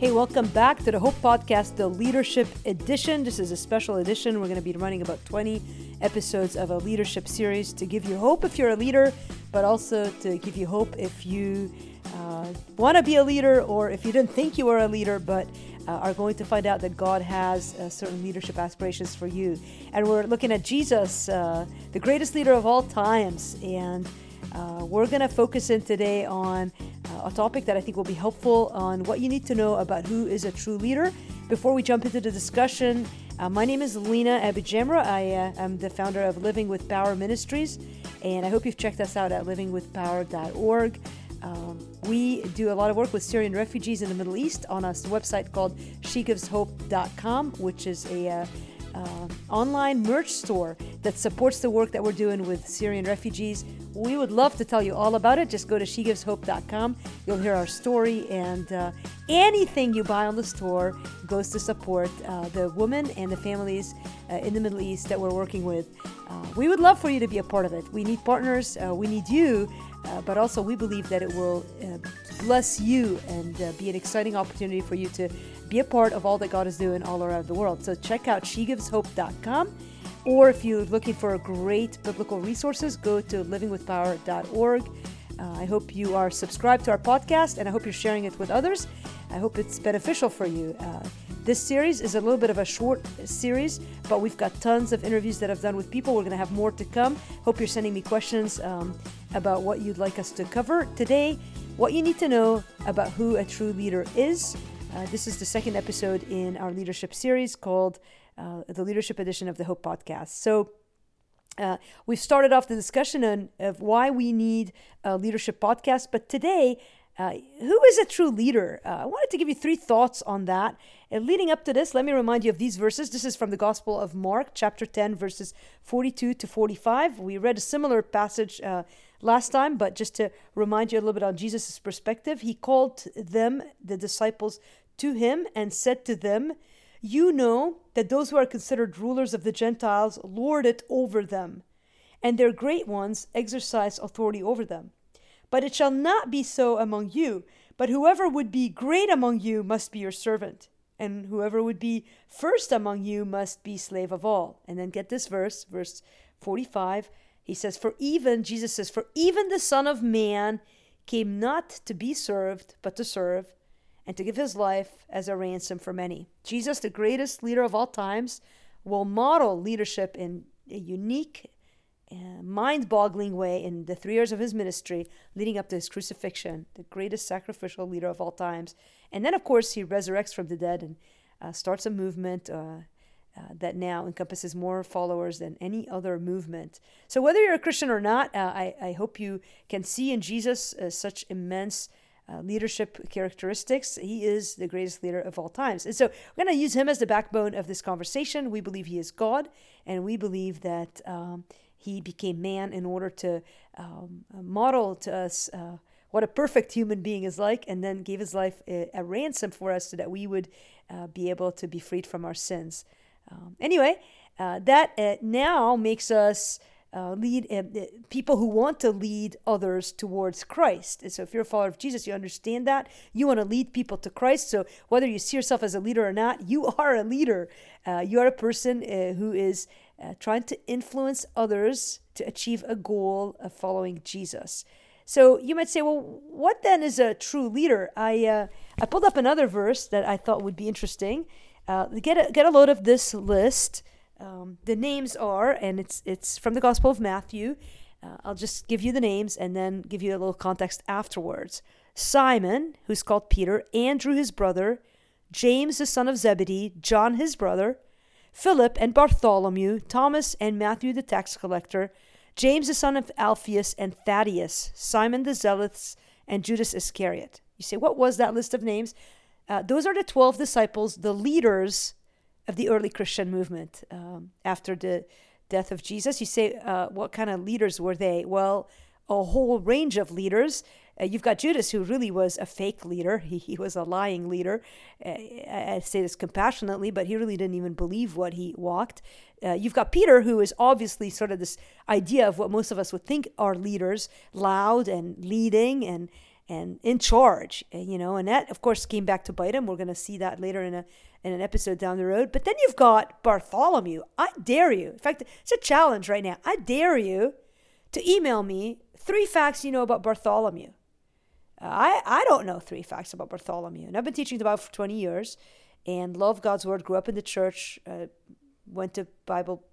Hey, welcome back to the Hope Podcast, the Leadership Edition. This is a special edition. We're going to be running about 20 episodes of a leadership series to give you hope if you're a leader, but also to give you hope if you uh, want to be a leader or if you didn't think you were a leader, but uh, are going to find out that God has uh, certain leadership aspirations for you. And we're looking at Jesus, uh, the greatest leader of all times. And uh, we're going to focus in today on uh, a topic that I think will be helpful on what you need to know about who is a true leader. Before we jump into the discussion, uh, my name is Lina AbuJamra. I uh, am the founder of Living with Power Ministries, and I hope you've checked us out at livingwithpower.org. Um, we do a lot of work with Syrian refugees in the Middle East on a website called shegiveshope.com, which is a uh, online merch store that supports the work that we're doing with Syrian refugees. We would love to tell you all about it. Just go to shegiveshope.com. You'll hear our story, and uh, anything you buy on the store goes to support uh, the women and the families uh, in the Middle East that we're working with. Uh, we would love for you to be a part of it. We need partners, uh, we need you, but also we believe that it will bless you and be an exciting opportunity for you to be a part of all that God is doing all around the world. So check out shegiveshope.com. Or if you're looking for great biblical resources, go to livingwithpower.org. Uh, I hope you are subscribed to our podcast and I hope you're sharing it with others. I hope it's beneficial for you. Uh, this series is a little bit of a short series, but we've got tons of interviews that I've done with people. We're going to have more to come. Hope you're sending me questions um, about what you'd like us to cover today, what you need to know about who a true leader is. Uh, this is the second episode in our leadership series called uh, the Leadership Edition of the Hope Podcast. So, uh, we've started off the discussion on, of why we need a leadership podcast, but today, uh, who is a true leader? Uh, I wanted to give you three thoughts on that. And leading up to this, let me remind you of these verses. This is from the Gospel of Mark, chapter 10, verses 42 to 45. We read a similar passage uh, last time, but just to remind you a little bit on Jesus' perspective, he called them, the disciples, to him and said to them, You know that those who are considered rulers of the Gentiles lord it over them, and their great ones exercise authority over them. But it shall not be so among you, but whoever would be great among you must be your servant, and whoever would be first among you must be slave of all. And then get this verse, verse 45. He says, For even, Jesus says, For even the Son of Man came not to be served, but to serve and to give his life as a ransom for many. Jesus, the greatest leader of all times, will model leadership in a unique, uh, mind boggling way in the three years of his ministry leading up to his crucifixion, the greatest sacrificial leader of all times. And then, of course, he resurrects from the dead and uh, starts a movement. Uh, uh, that now encompasses more followers than any other movement. So, whether you're a Christian or not, uh, I, I hope you can see in Jesus uh, such immense uh, leadership characteristics. He is the greatest leader of all times. And so we're going to use him as the backbone of this conversation. We believe he is God, and we believe that um, he became man in order to um, model to us uh, what a perfect human being is like, and then gave his life a, a ransom for us so that we would uh, be able to be freed from our sins. Um, anyway, uh, that uh, now makes us uh, lead uh, people who want to lead others towards Christ. And so, if you're a follower of Jesus, you understand that you want to lead people to Christ. So, whether you see yourself as a leader or not, you are a leader. Uh, you are a person who is trying to influence others to achieve a goal of following Jesus. So you might say, well, what then is a true leader? I uh, I pulled up another verse that I thought would be interesting. get a, get a load of this list. Um, the names are, and it's it's from the Gospel of Matthew. Uh, I'll just give you the names and then give you a little context afterwards. Simon, who's called Peter, Andrew his brother, James the son of Zebedee, John his brother, Philip and Bartholomew, Thomas and Matthew the tax collector, James the son of Alphaeus and Thaddeus, Simon the Zealots, and Judas Iscariot. You say, what was that list of names? Uh, those are the 12 disciples, the leaders of the early Christian movement um, after the death of Jesus. You say, uh, what kind of leaders were they? Well, a whole range of leaders. Uh, you've got Judas, who really was a fake leader. He, he was a lying leader. Uh, I say this compassionately, but he really didn't even believe what he walked. Uh, you've got Peter, who is obviously sort of this idea of what most of us would think are leaders, loud and leading and and in charge, you know, and that of course came back to bite him. We're going to see that later in a in an episode down the road. But then you've got Bartholomew. I dare you. In fact, it's a challenge right now. I dare you to email me three facts you know about Bartholomew. I I don't know three facts about Bartholomew, and I've been teaching the Bible for twenty years, and love God's word. Grew up in the church, uh, went to Bible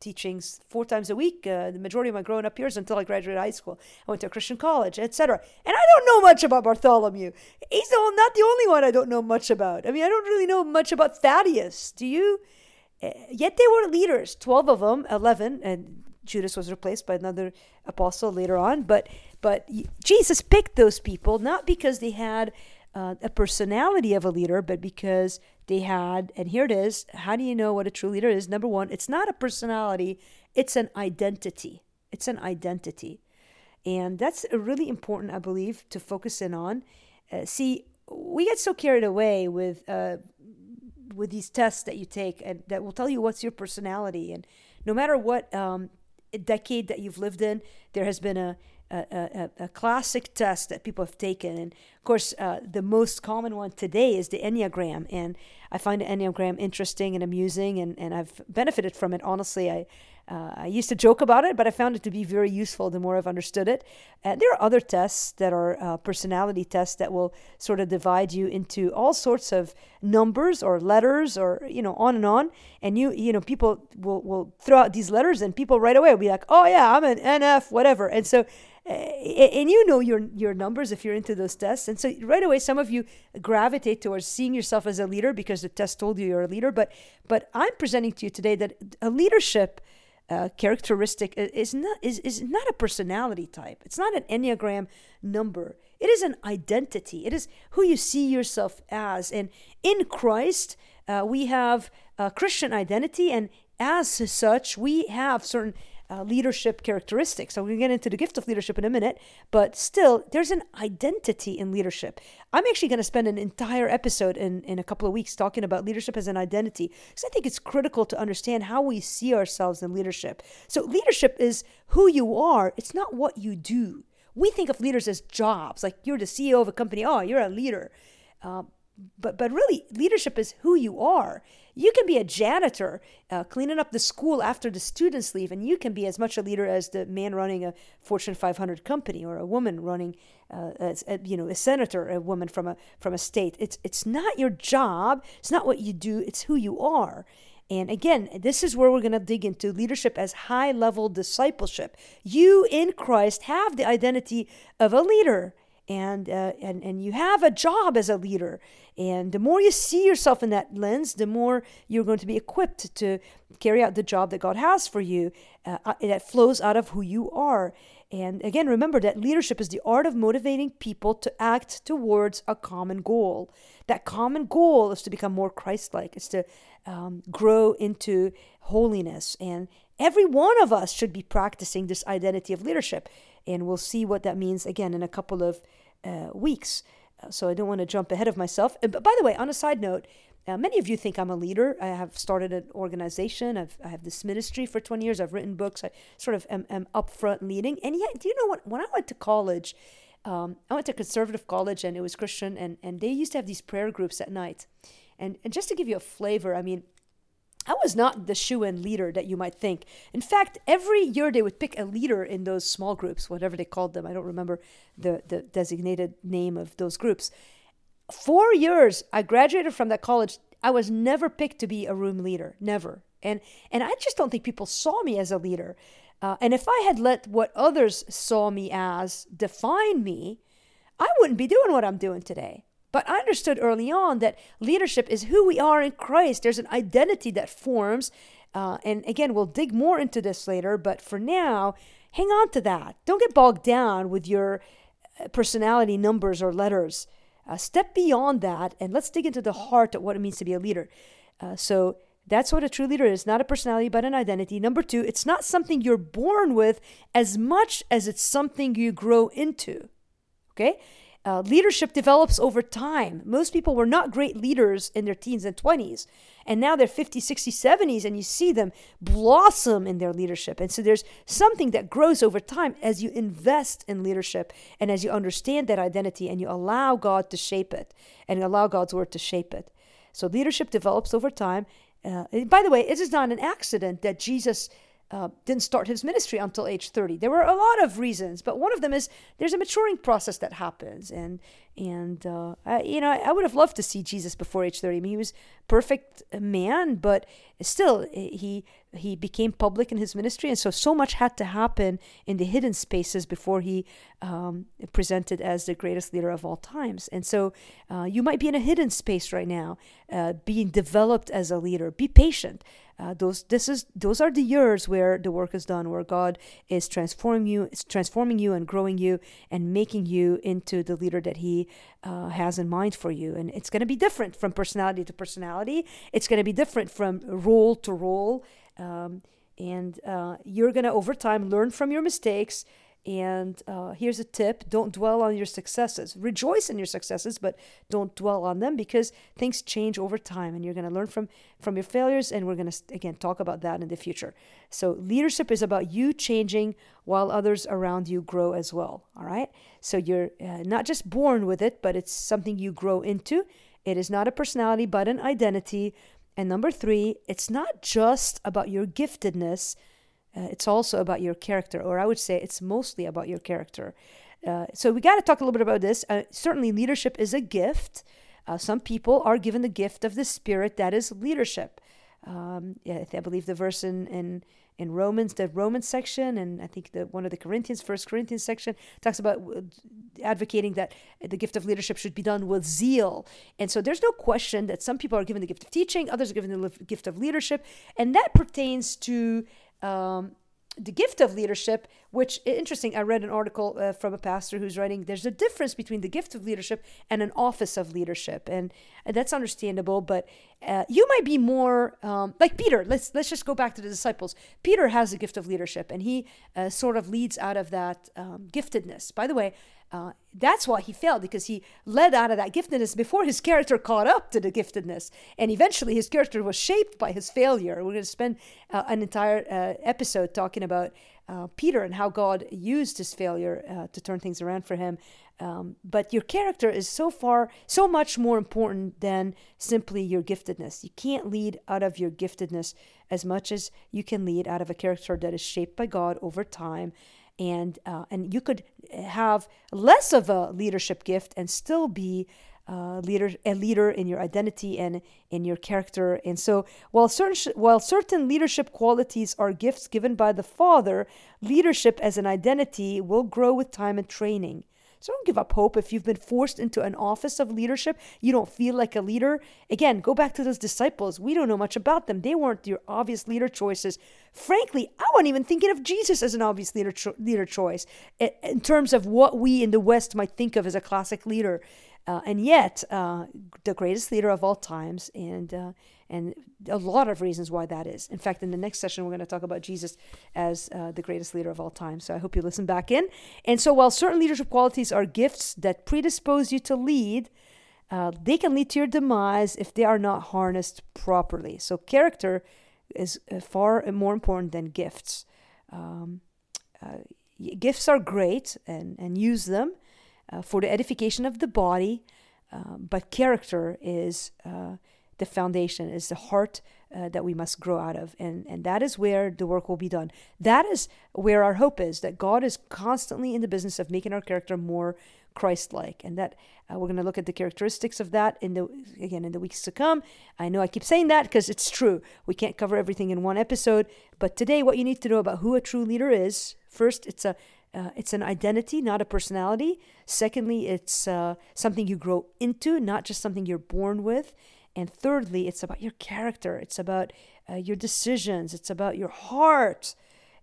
teachings four times a week. Uh, the majority of my growing up years until I graduated high school. I went to a Christian college, etc. And I don't know much about Bartholomew. He's not the only one I don't know much about. I mean, I don't really know much about Thaddeus. Do you? Uh, yet they were leaders, 12 of them, 11, and Judas was replaced by another apostle later on. But, but Jesus picked those people not because they had uh, a personality of a leader, but because they had, and here it is how do you know what a true leader is? Number one, it's not a personality, it's an identity. It's an identity. And that's really important, I believe, to focus in on. Uh, see, we get so carried away with uh, with these tests that you take and that will tell you what's your personality. And no matter what um, decade that you've lived in, there has been a, a, a, a, classic test that people have taken. And of course, uh, the most common one today is the Enneagram. And I find the Enneagram interesting and amusing, and, and I've benefited from it. Honestly, I, uh, I used to joke about it, but I found it to be very useful the more I've understood it. And there are other tests that are uh, personality tests that will sort of divide you into all sorts of numbers or letters or, you know, on and on. And you, you know, people will, will throw out these letters and people right away will be like, oh, yeah, I'm an NF, whatever. And so and you know your your numbers if you're into those tests. And so right away some of you gravitate towards seeing yourself as a leader because the test told you you're a leader. But but i'm presenting to you today that a leadership uh, characteristic is not is, is not a personality type. It's not an enneagram number. It is an identity. It is who you see yourself as. And in christ uh, we have a christian identity. And as such we have certain uh, leadership characteristics. So we're going to get into the gift of leadership in a minute, but still, there's an identity in leadership. I'm actually going to spend an entire episode in, in a couple of weeks talking about leadership as an identity because I think it's critical to understand how we see ourselves in leadership. So, leadership is who you are, it's not what you do. We think of leaders as jobs, like you're the CEO of a company, oh, you're a leader. Uh, but but really leadership is who you are you can be a janitor uh, cleaning up the school after the students leave and you can be as much a leader as the man running a fortune 500 company or a woman running uh, as, a, you know a senator a woman from a from a state. It's it's not your job. It's not what you do. It's who you are. And again, this is where we're going to dig into leadership as high level discipleship. You in Christ have the identity of a leader and uh, and and you have a job as a leader. And the more you see yourself in that lens the more you're going to be equipped to carry out the job that god has for you uh, uh, that flows out of who you are. And again remember that leadership is the art of motivating people to act towards a common goal. That common goal is to become more christ-like it's to um, grow into holiness. And every one of us should be practicing this identity of leadership. And we'll see what that means again in a couple of weeks. Uh, so I don't want to jump ahead of myself. Uh, but by the way, on a side note, uh, many of you think I'm a leader. I have started an organization. I've, I have this ministry for 20 years. I've written books. I sort of am, am upfront leading. And yet, do you know what? When I went to college, um, I went to conservative college and it was Christian, and, and they used to have these prayer groups at night. And, and just to give you a flavor, I mean, I was not the shoe in leader that you might think. In fact, every year they would pick a leader in those small groups, whatever they called them. I don't remember the, the designated name of those groups. Four years I graduated from that college. I was never picked to be a room leader, never. And, and I just don't think people saw me as a leader. Uh, and if I had let what others saw me as define me, I wouldn't be doing what I'm doing today. But I understood early on that leadership is who we are in Christ. There's an identity that forms. Uh, and again, we'll dig more into this later. But for now, hang on to that. Don't get bogged down with your uh, personality numbers or letters. Uh, step beyond that and let's dig into the heart of what it means to be a leader. Uh, so that's what a true leader is not a personality, but an identity. Number two, it's not something you're born with as much as it's something you grow into. Okay? Uh, leadership develops over time. Most people were not great leaders in their teens and 20s. And now they're 50, 60, 70s, and you see them blossom in their leadership. And so there's something that grows over time as you invest in leadership and as you understand that identity and you allow God to shape it and allow God's word to shape it. So leadership develops over time. Uh, by the way, it is not an accident that Jesus uh, didn't start his ministry until age 30. There were a lot of reasons, but one of them is there's a maturing process that happens. And, and uh, I, you know, I would have loved to see Jesus before age 30. I mean, he was perfect man, but still, he, he became public in his ministry. And so, so much had to happen in the hidden spaces before he um, presented as the greatest leader of all times. And so, uh, you might be in a hidden space right now, uh, being developed as a leader. Be patient. Uh, those this is those are the years where the work is done, where God is transforming you, is transforming you and growing you and making you into the leader that He uh, has in mind for you. And it's going to be different from personality to personality. It's going to be different from role to role. Um, and uh, you're going to over time learn from your mistakes and uh, here's a tip don't dwell on your successes. Rejoice in your successes, but don't dwell on them because things change over time and you're going to learn from, from your failures. And we're going to, again, talk about that in the future. So, leadership is about you changing while others around you grow as well. All right. So, you're uh, not just born with it, but it's something you grow into. It is not a personality, but an identity. And number three, it's not just about your giftedness uh, it's also about your character, or I would say it's mostly about your character. Uh, so we got to talk a little bit about this. Uh, certainly, leadership is a gift. Uh, some people are given the gift of the Spirit that is leadership. Um, yeah, I believe the verse in, in in Romans, the Romans section, and I think the one of the Corinthians, First Corinthians section, talks about advocating that the gift of leadership should be done with zeal. And so there's no question that some people are given the gift of teaching, others are given the gift of leadership, and that pertains to um, the gift of leadership, which interesting. I read an article uh, from a pastor who's writing. There's a difference between the gift of leadership and an office of leadership, and, and that's understandable. But uh, you might be more um, like Peter. Let's let's just go back to the disciples. Peter has a gift of leadership, and he uh, sort of leads out of that um, giftedness. By the way, uh, that's why he failed because he led out of that giftedness before his character caught up to the giftedness. And eventually his character was shaped by his failure. We're going to spend uh, an entire uh, episode talking about uh, Peter and how God used his failure uh, to turn things around for him. Um, but your character is so far, so much more important than simply your giftedness. You can't lead out of your giftedness as much as you can lead out of a character that is shaped by God over time and uh, and you could have less of a leadership gift and still be uh, leader a leader in your identity and in your character. And so while certain while certain leadership qualities are gifts given by the father leadership as an identity will grow with time and training so don't give up hope if you've been forced into an office of leadership. You don't feel like a leader. Again, go back to those disciples. We don't know much about them. They weren't your obvious leader choices. Frankly, I wasn't even thinking of Jesus as an obvious leader cho- leader choice in terms of what we in the West might think of as a classic leader. Uh, and yet, uh, the greatest leader of all times, and uh, and a lot of reasons why that is. In fact, in the next session, we're going to talk about Jesus as uh, the greatest leader of all time. So I hope you listen back in. And so, while certain leadership qualities are gifts that predispose you to lead, uh, they can lead to your demise if they are not harnessed properly. So, character is uh, far more important than gifts. Um, gifts are great and, and use them uh, for the edification of the body, uh, but character is the foundation, is the heart uh, that we must grow out of. And, and that is where the work will be done. That is where our hope is that God is constantly in the business of making our character more Christ like. And that uh, we're going to look at the characteristics of that in the, again, in the weeks to come. I know I keep saying that because it's true. We can't cover everything in one episode. But today, what you need to know about who a true leader is first, it's a uh, it's an identity, not a personality. Secondly, it's uh, something you grow into, not just something you're born with. And thirdly, it's about your character, it's about uh, your decisions, it's about your heart.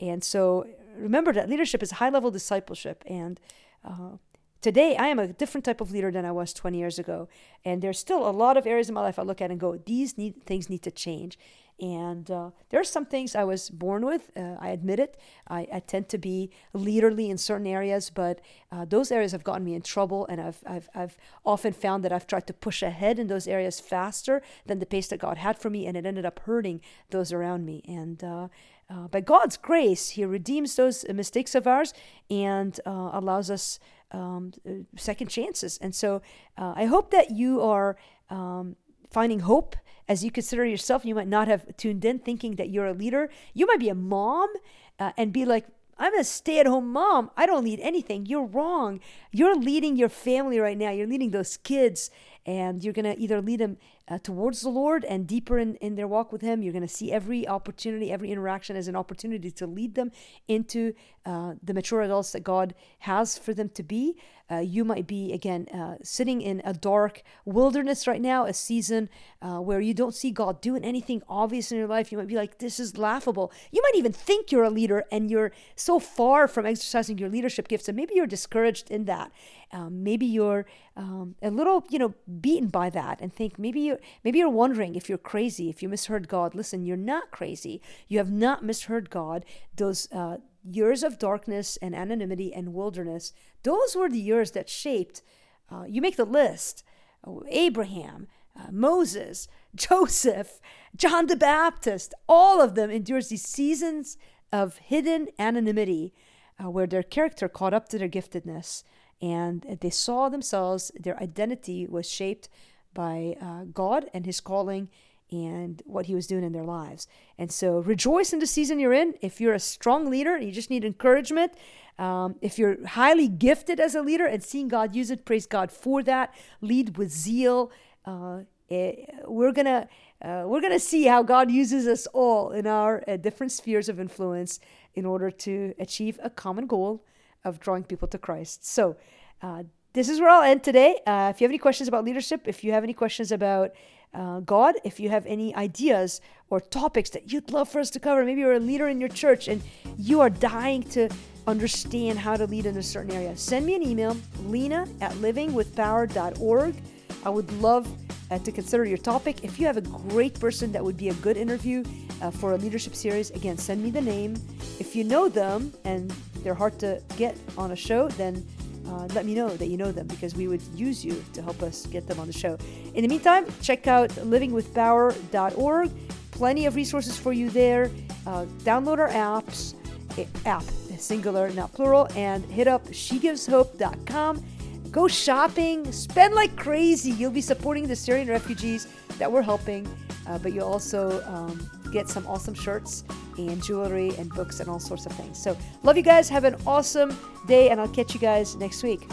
And so remember that leadership is high level discipleship. And uh, today I am a different type of leader than I was 20 years ago. And there's still a lot of areas in my life I look at and go, these need, things need to change. And uh, there are some things I was born with. Uh, I admit it. I, I, tend to be leaderly in certain areas, but uh, those areas have gotten me in trouble. And I've, I've, I've often found that I've tried to push ahead in those areas faster than the pace that God had for me. And it ended up hurting those around me. And uh, uh, by God's grace, He redeems those mistakes of ours and uh, allows us um, second chances. And so I hope that you are um, finding hope as you consider yourself. You might not have tuned in thinking that you're a leader. You might be a mom uh, and be like, I'm a stay at home mom. I don't lead anything. You're wrong. You're leading your family right now. You're leading those kids, and you're going to either lead them uh, towards the Lord and deeper in, in their walk with Him. You're going to see every opportunity, every interaction as an opportunity to lead them into uh, the mature adults that God has for them to be. Uh, you might be, again, uh, sitting in a dark wilderness right now, a season uh, where you don't see God doing anything obvious in your life. You might be like, this is laughable. You might even think you're a leader and you're so far from exercising your leadership gifts, and maybe you're discouraged in that. Um, maybe you're um, a little, you know, beaten by that, and think maybe you maybe you're wondering if you're crazy, if you misheard God. Listen, you're not crazy. You have not misheard God. Those uh, years of darkness and anonymity and wilderness, those were the years that shaped. Uh, you make the list: oh, Abraham, uh, Moses, Joseph, John the Baptist. All of them endures these seasons of hidden anonymity, uh, where their character caught up to their giftedness and they saw themselves, their identity was shaped by uh, God and His calling and what He was doing in their lives. And so rejoice in the season you're in. If you're a strong leader, you just need encouragement. Um, if you're highly gifted as a leader and seeing God use it, praise God for that. Lead with zeal. Uh, it, eh, we're gonna uh, we're gonna see how God uses us all in our uh, different spheres of influence in order to achieve a common goal of drawing people to Christ. So, uh, this is where I'll end today. Uh, if you have any questions about leadership, if you have any questions about uh, God, if you have any ideas or topics that you'd love for us to cover, maybe you're a leader in your church and you are dying to understand how to lead in a certain area, send me an email, lena at livingwithpower.org. I would love uh, to consider your topic. If you have a great person that would be a good interview uh, for a leadership series, again, send me the name. If you know them and they're hard to get on a show, then uh, let me know that you know them because we would use you to help us get them on the show. In the meantime, check out livingwithpower.org. Plenty of resources for you there. Uh, download our apps, eh, app, singular, not plural, and hit up shegiveshope.com. Go shopping, spend like crazy. You'll be supporting the Syrian refugees that we're helping, uh, but you'll also um, get some awesome shirts and jewelry and books and all sorts of things. So, love you guys. Have an awesome day, and I'll catch you guys next week.